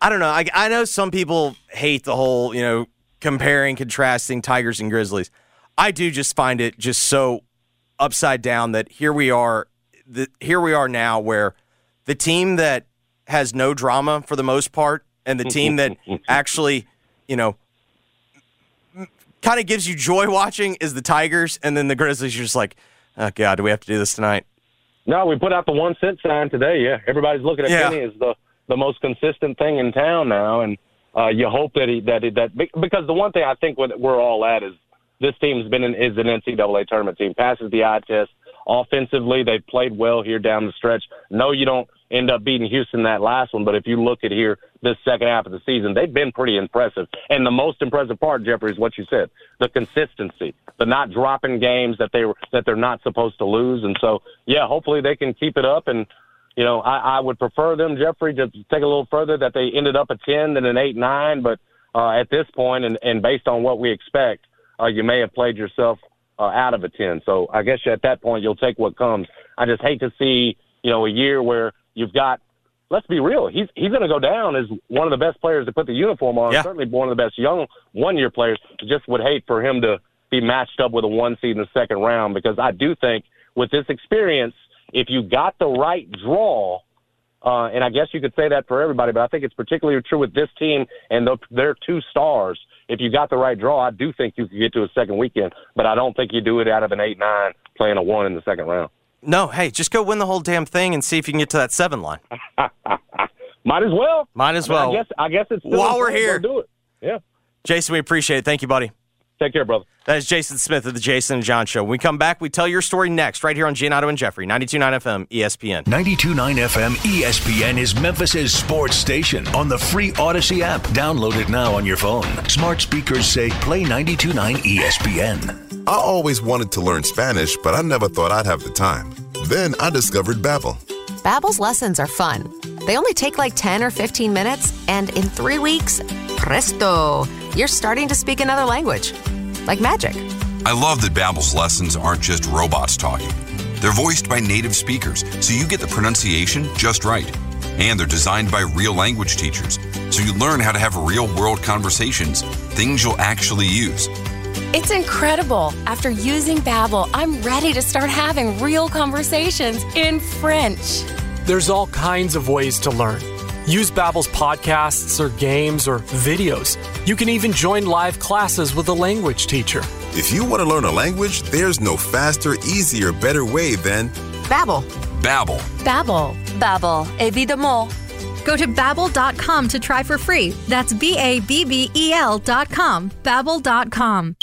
I don't know. I, I know some people hate the whole, you know, comparing, contrasting Tigers and Grizzlies. I do just find it just so upside down that here we are, the, here we are now, where the team that has no drama for the most part, and the team that actually, you know, kind of gives you joy watching is the Tigers, and then the Grizzlies. You're just like, oh god, do we have to do this tonight? No, we put out the one cent sign today. Yeah, everybody's looking at Yeah. Kenny as the the most consistent thing in town now, and uh, you hope that he that he, that because the one thing I think what we're all at is this team's been an, is an NCAA tournament team. Passes the eye test offensively. They've played well here down the stretch. No, you don't end up beating Houston that last one, but if you look at here this second half of the season, they've been pretty impressive. And the most impressive part, Jeffrey, is what you said: the consistency, the not dropping games that they were that they're not supposed to lose. And so, yeah, hopefully they can keep it up and you know, I, I would prefer them, Jeffrey, to take a little further that they ended up a 10 than an 8 9. But uh, at this point, and, and based on what we expect, uh, you may have played yourself uh, out of a 10. So I guess at that point you'll take what comes. I just hate to see, you know, a year where you've got let's be real, he's he's going to go down as one of the best players to put the uniform on. Yeah. Certainly one of the best young one year players. Just would hate for him to be matched up with a one seed in the second round because I do think with this experience, if you got the right draw, uh, and I guess you could say that for everybody, but I think it's particularly true with this team and the, their two stars. If you got the right draw, I do think you could get to a second weekend, but I don't think you do it out of an eight nine playing a one in the second round. No, hey, just go win the whole damn thing and see if you can get to that seven line. Might as well. Might as I mean, I well. guess I guess it's still While we're here. Do it. Yeah. Jason, we appreciate it. Thank you, buddy. Take care, brother. That is Jason Smith of the Jason and John Show. When we come back, we tell your story next, right here on Giannotto and Jeffrey, 92.9 FM, ESPN. 92.9 FM ESPN is Memphis's sports station on the free Odyssey app. Download it now on your phone. Smart speakers say play 92.9 ESPN. I always wanted to learn Spanish, but I never thought I'd have the time. Then I discovered Babbel. Babbel's lessons are fun. They only take like 10 or 15 minutes, and in three weeks, presto, you're starting to speak another language. Like magic. I love that Babbel's lessons aren't just robots talking. They're voiced by native speakers, so you get the pronunciation just right. And they're designed by real language teachers, so you learn how to have real world conversations, things you'll actually use. It's incredible. After using Babbel, I'm ready to start having real conversations in French. There's all kinds of ways to learn. Use Babbel's podcasts or games or videos. You can even join live classes with a language teacher. If you want to learn a language, there's no faster, easier, better way than Babbel. Babbel. Babbel. Babbel, évidemment. Go to babbel.com to try for free. That's B A B B E L dot com. Babbel.com.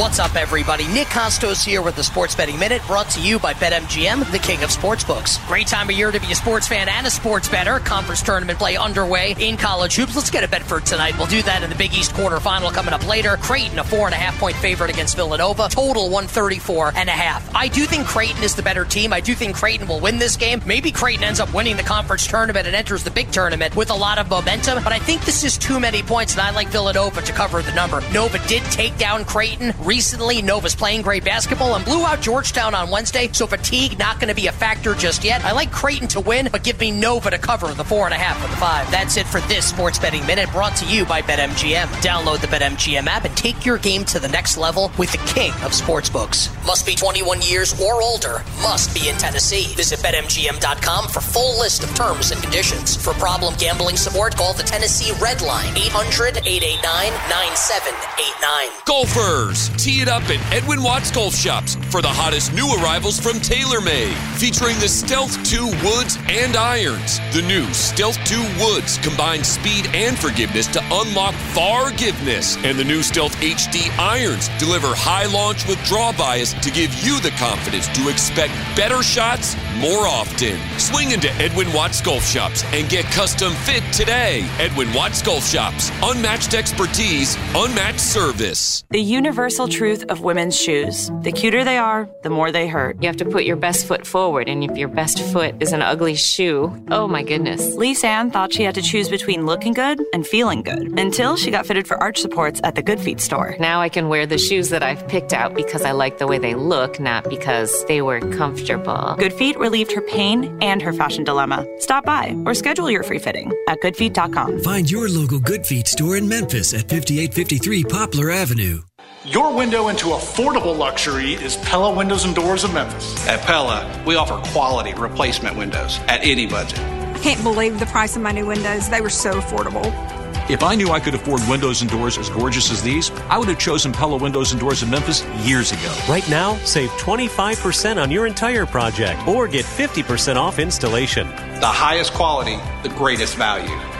What's up, everybody? Nick Kostos here with the Sports Betting Minute, brought to you by BetMGM, the king of sportsbooks. Great time of year to be a sports fan and a sports bettor. Conference tournament play underway in college hoops. Let's get a bet for tonight. We'll do that in the Big East quarterfinal coming up later. Creighton, a four and a half point favorite against Villanova. Total 134 and a half. I do think Creighton is the better team. I do think Creighton will win this game. Maybe Creighton ends up winning the conference tournament and enters the big tournament with a lot of momentum, but I think this is too many points, and I like Villanova to cover the number. Nova did take down Creighton recently. Nova's playing great basketball and blew out Georgetown on Wednesday, so fatigue not going to be a factor just yet. I like Creighton to win, but give me Nova to cover the four and a half or the five. That's it for this Sports Betting Minute brought to you by BetMGM. Download the BetMGM app and take your game to the next level with the king of sportsbooks. Must be 21 years or older. Must be in Tennessee. Visit BetMGM.com for full list of terms and conditions. For problem gambling support, call the Tennessee Red Line 800 889 9789. Golfers, tee it up at Edwin Watts Golf Shops for the hottest new arrivals from TaylorMade, featuring the Stealth 2 woods and irons. The new Stealth 2 woods combine speed and forgiveness to unlock forgiveness, and the new Stealth HD irons deliver high launch with draw bias to give you the confidence to expect better shots more often. Swing into Edwin Watts Golf Shops and get custom fit today. Edwin Watts Golf Shops, unmatched expertise, unmatched service. The universal truth of women's shoes. The cuter they are, the more they hurt. You have to put your best foot forward, and if your best foot is an ugly shoe, oh my goodness. Lise Ann thought she had to choose between looking good and feeling good until she got fitted for arch supports at the Good Feet store. Now I can wear the shoes that I've picked out because I like the way they look, not because they were comfortable. Good Feet relieved her pain and her fashion dilemma. Stop by or schedule your free fitting at goodfeet.com. Find your local Good Feet store in Memphis at 5853 Poplar Avenue. Your window into affordable luxury is Pella Windows and Doors of Memphis. At Pella, we offer quality replacement windows at any budget. Can't believe the price of my new windows. They were so affordable. If I knew I could afford windows and doors as gorgeous as these, I would have chosen Pella Windows and Doors of Memphis years ago. Right now, save 25% on your entire project or get 50% off installation. The highest quality, the greatest value.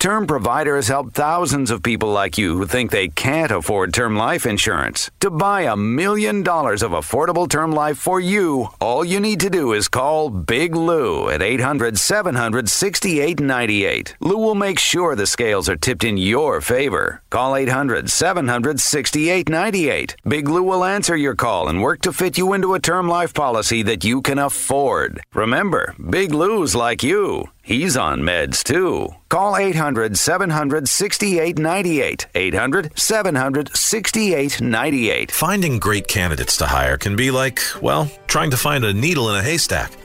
Term Provider has helped thousands of people like you who think they can't afford term life insurance. To buy a million dollars of affordable term life for you, all you need to do is call Big Lou at 800 700 6898. Lou will make sure the scales are tipped in your favor. Call 800 700 6898. Big Lou will answer your call and work to fit you into a term life policy that you can afford. Remember, Big Lou's like you. He's on meds too. Call 800 700 6898. 800 700 6898. Finding great candidates to hire can be like, well, trying to find a needle in a haystack,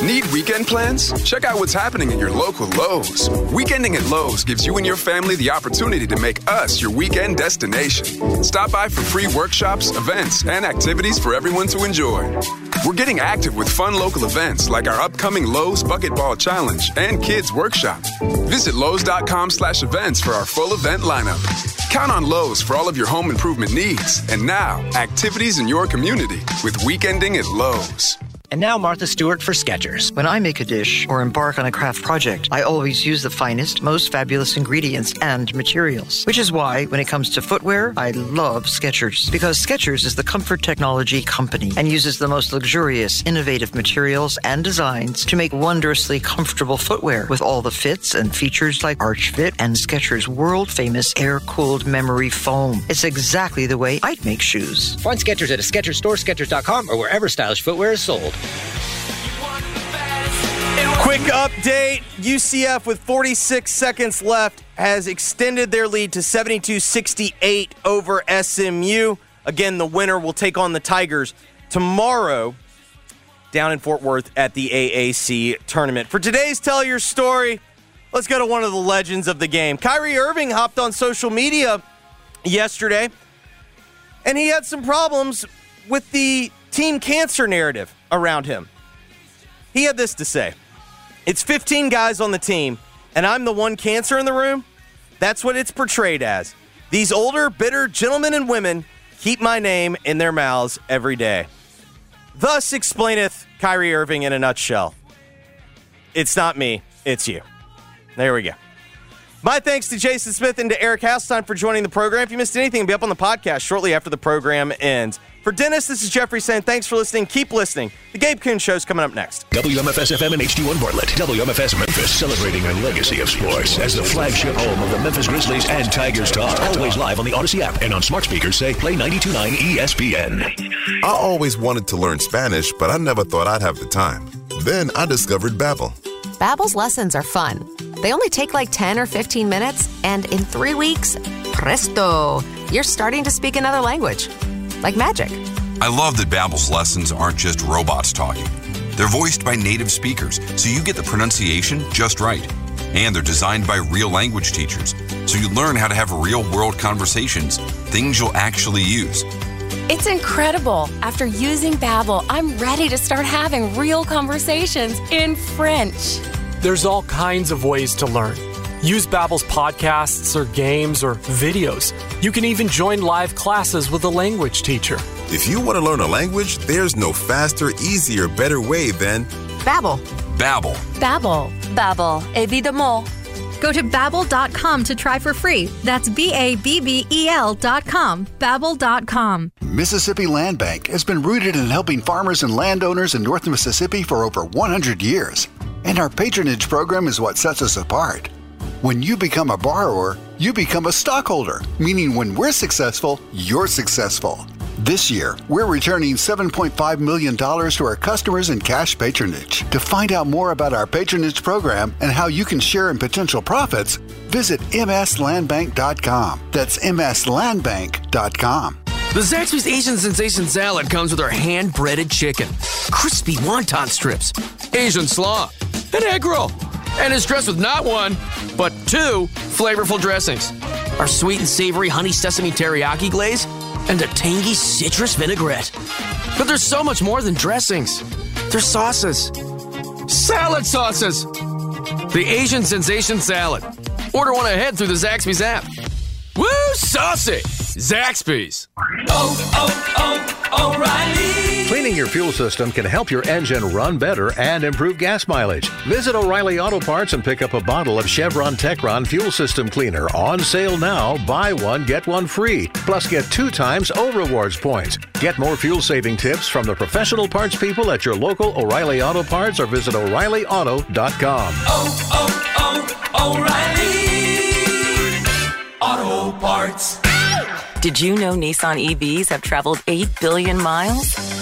Need weekend plans? Check out what's happening in your local Lowe's. Weekending at Lowe's gives you and your family the opportunity to make us your weekend destination. Stop by for free workshops, events, and activities for everyone to enjoy. We're getting active with fun local events like our upcoming Lowe's Bucket Ball Challenge and Kids Workshop. Visit Lowe's.com slash events for our full event lineup. Count on Lowe's for all of your home improvement needs. And now, activities in your community with Weekending at Lowe's. And now Martha Stewart for Skechers. When I make a dish or embark on a craft project, I always use the finest, most fabulous ingredients and materials. Which is why, when it comes to footwear, I love Skechers. Because Skechers is the comfort technology company and uses the most luxurious, innovative materials and designs to make wondrously comfortable footwear with all the fits and features like Arch Fit and Skechers' world famous air cooled memory foam. It's exactly the way I'd make shoes. Find Skechers at a Skechers store, Skechers.com, or wherever stylish footwear is sold. Quick update UCF with 46 seconds left has extended their lead to 72 68 over SMU. Again, the winner will take on the Tigers tomorrow down in Fort Worth at the AAC tournament. For today's Tell Your Story, let's go to one of the legends of the game. Kyrie Irving hopped on social media yesterday and he had some problems with the team cancer narrative around him. He had this to say It's 15 guys on the team, and I'm the one cancer in the room. That's what it's portrayed as. These older, bitter gentlemen and women keep my name in their mouths every day. Thus explaineth Kyrie Irving in a nutshell. It's not me, it's you. There we go. My thanks to Jason Smith and to Eric Hasseltine for joining the program. If you missed anything, be up on the podcast shortly after the program ends. For Dennis, this is Jeffrey saying thanks for listening. Keep listening. The Gabe Kuhn Show's coming up next. WMFS FM and HD1 Bartlett. WMFS Memphis celebrating a legacy of sports as the flagship home of the Memphis Grizzlies and Tigers talk. Always live on the Odyssey app and on smart speakers say play 92.9 ESPN. I always wanted to learn Spanish, but I never thought I'd have the time. Then I discovered Babbel. Babbel's lessons are fun. They only take like 10 or 15 minutes, and in three weeks, presto, you're starting to speak another language. Like magic. I love that Babbel's lessons aren't just robots talking. They're voiced by native speakers, so you get the pronunciation just right. And they're designed by real language teachers, so you learn how to have real world conversations, things you'll actually use. It's incredible. After using Babbel, I'm ready to start having real conversations in French. There's all kinds of ways to learn. Use Babbel's podcasts or games or videos. You can even join live classes with a language teacher. If you want to learn a language, there's no faster, easier, better way than Babbel. Babbel. Babbel. Babbel, évidemment. Go to babbel.com to try for free. That's B A B B E L dot com. Babbel.com. Mississippi Land Bank has been rooted in helping farmers and landowners in North Mississippi for over 100 years. And our patronage program is what sets us apart. When you become a borrower, you become a stockholder, meaning when we're successful, you're successful. This year, we're returning $7.5 million to our customers in cash patronage. To find out more about our patronage program and how you can share in potential profits, visit mslandbank.com. That's mslandbank.com. The Zaxby's Asian Sensation Salad comes with our hand breaded chicken, crispy wonton strips, Asian slaw, and egg roll, and is dressed with not one, but two flavorful dressings. our sweet and savory honey sesame teriyaki glaze, and a tangy citrus vinaigrette. But there's so much more than dressings. There's sauces. Salad sauces! The Asian Sensation Salad. Order one ahead through the Zaxby's app. Woo, saucy! Zaxby's. Oh, oh, oh, O'Reilly! Cleaning your fuel system can help your engine run better and improve gas mileage. Visit O'Reilly Auto Parts and pick up a bottle of Chevron Techron Fuel System Cleaner on sale now. Buy one, get one free. Plus, get two times O Rewards points. Get more fuel saving tips from the professional parts people at your local O'Reilly Auto Parts or visit O'ReillyAuto.com. Oh, oh, oh, O'Reilly! Auto Parts. Did you know Nissan EVs have traveled 8 billion miles?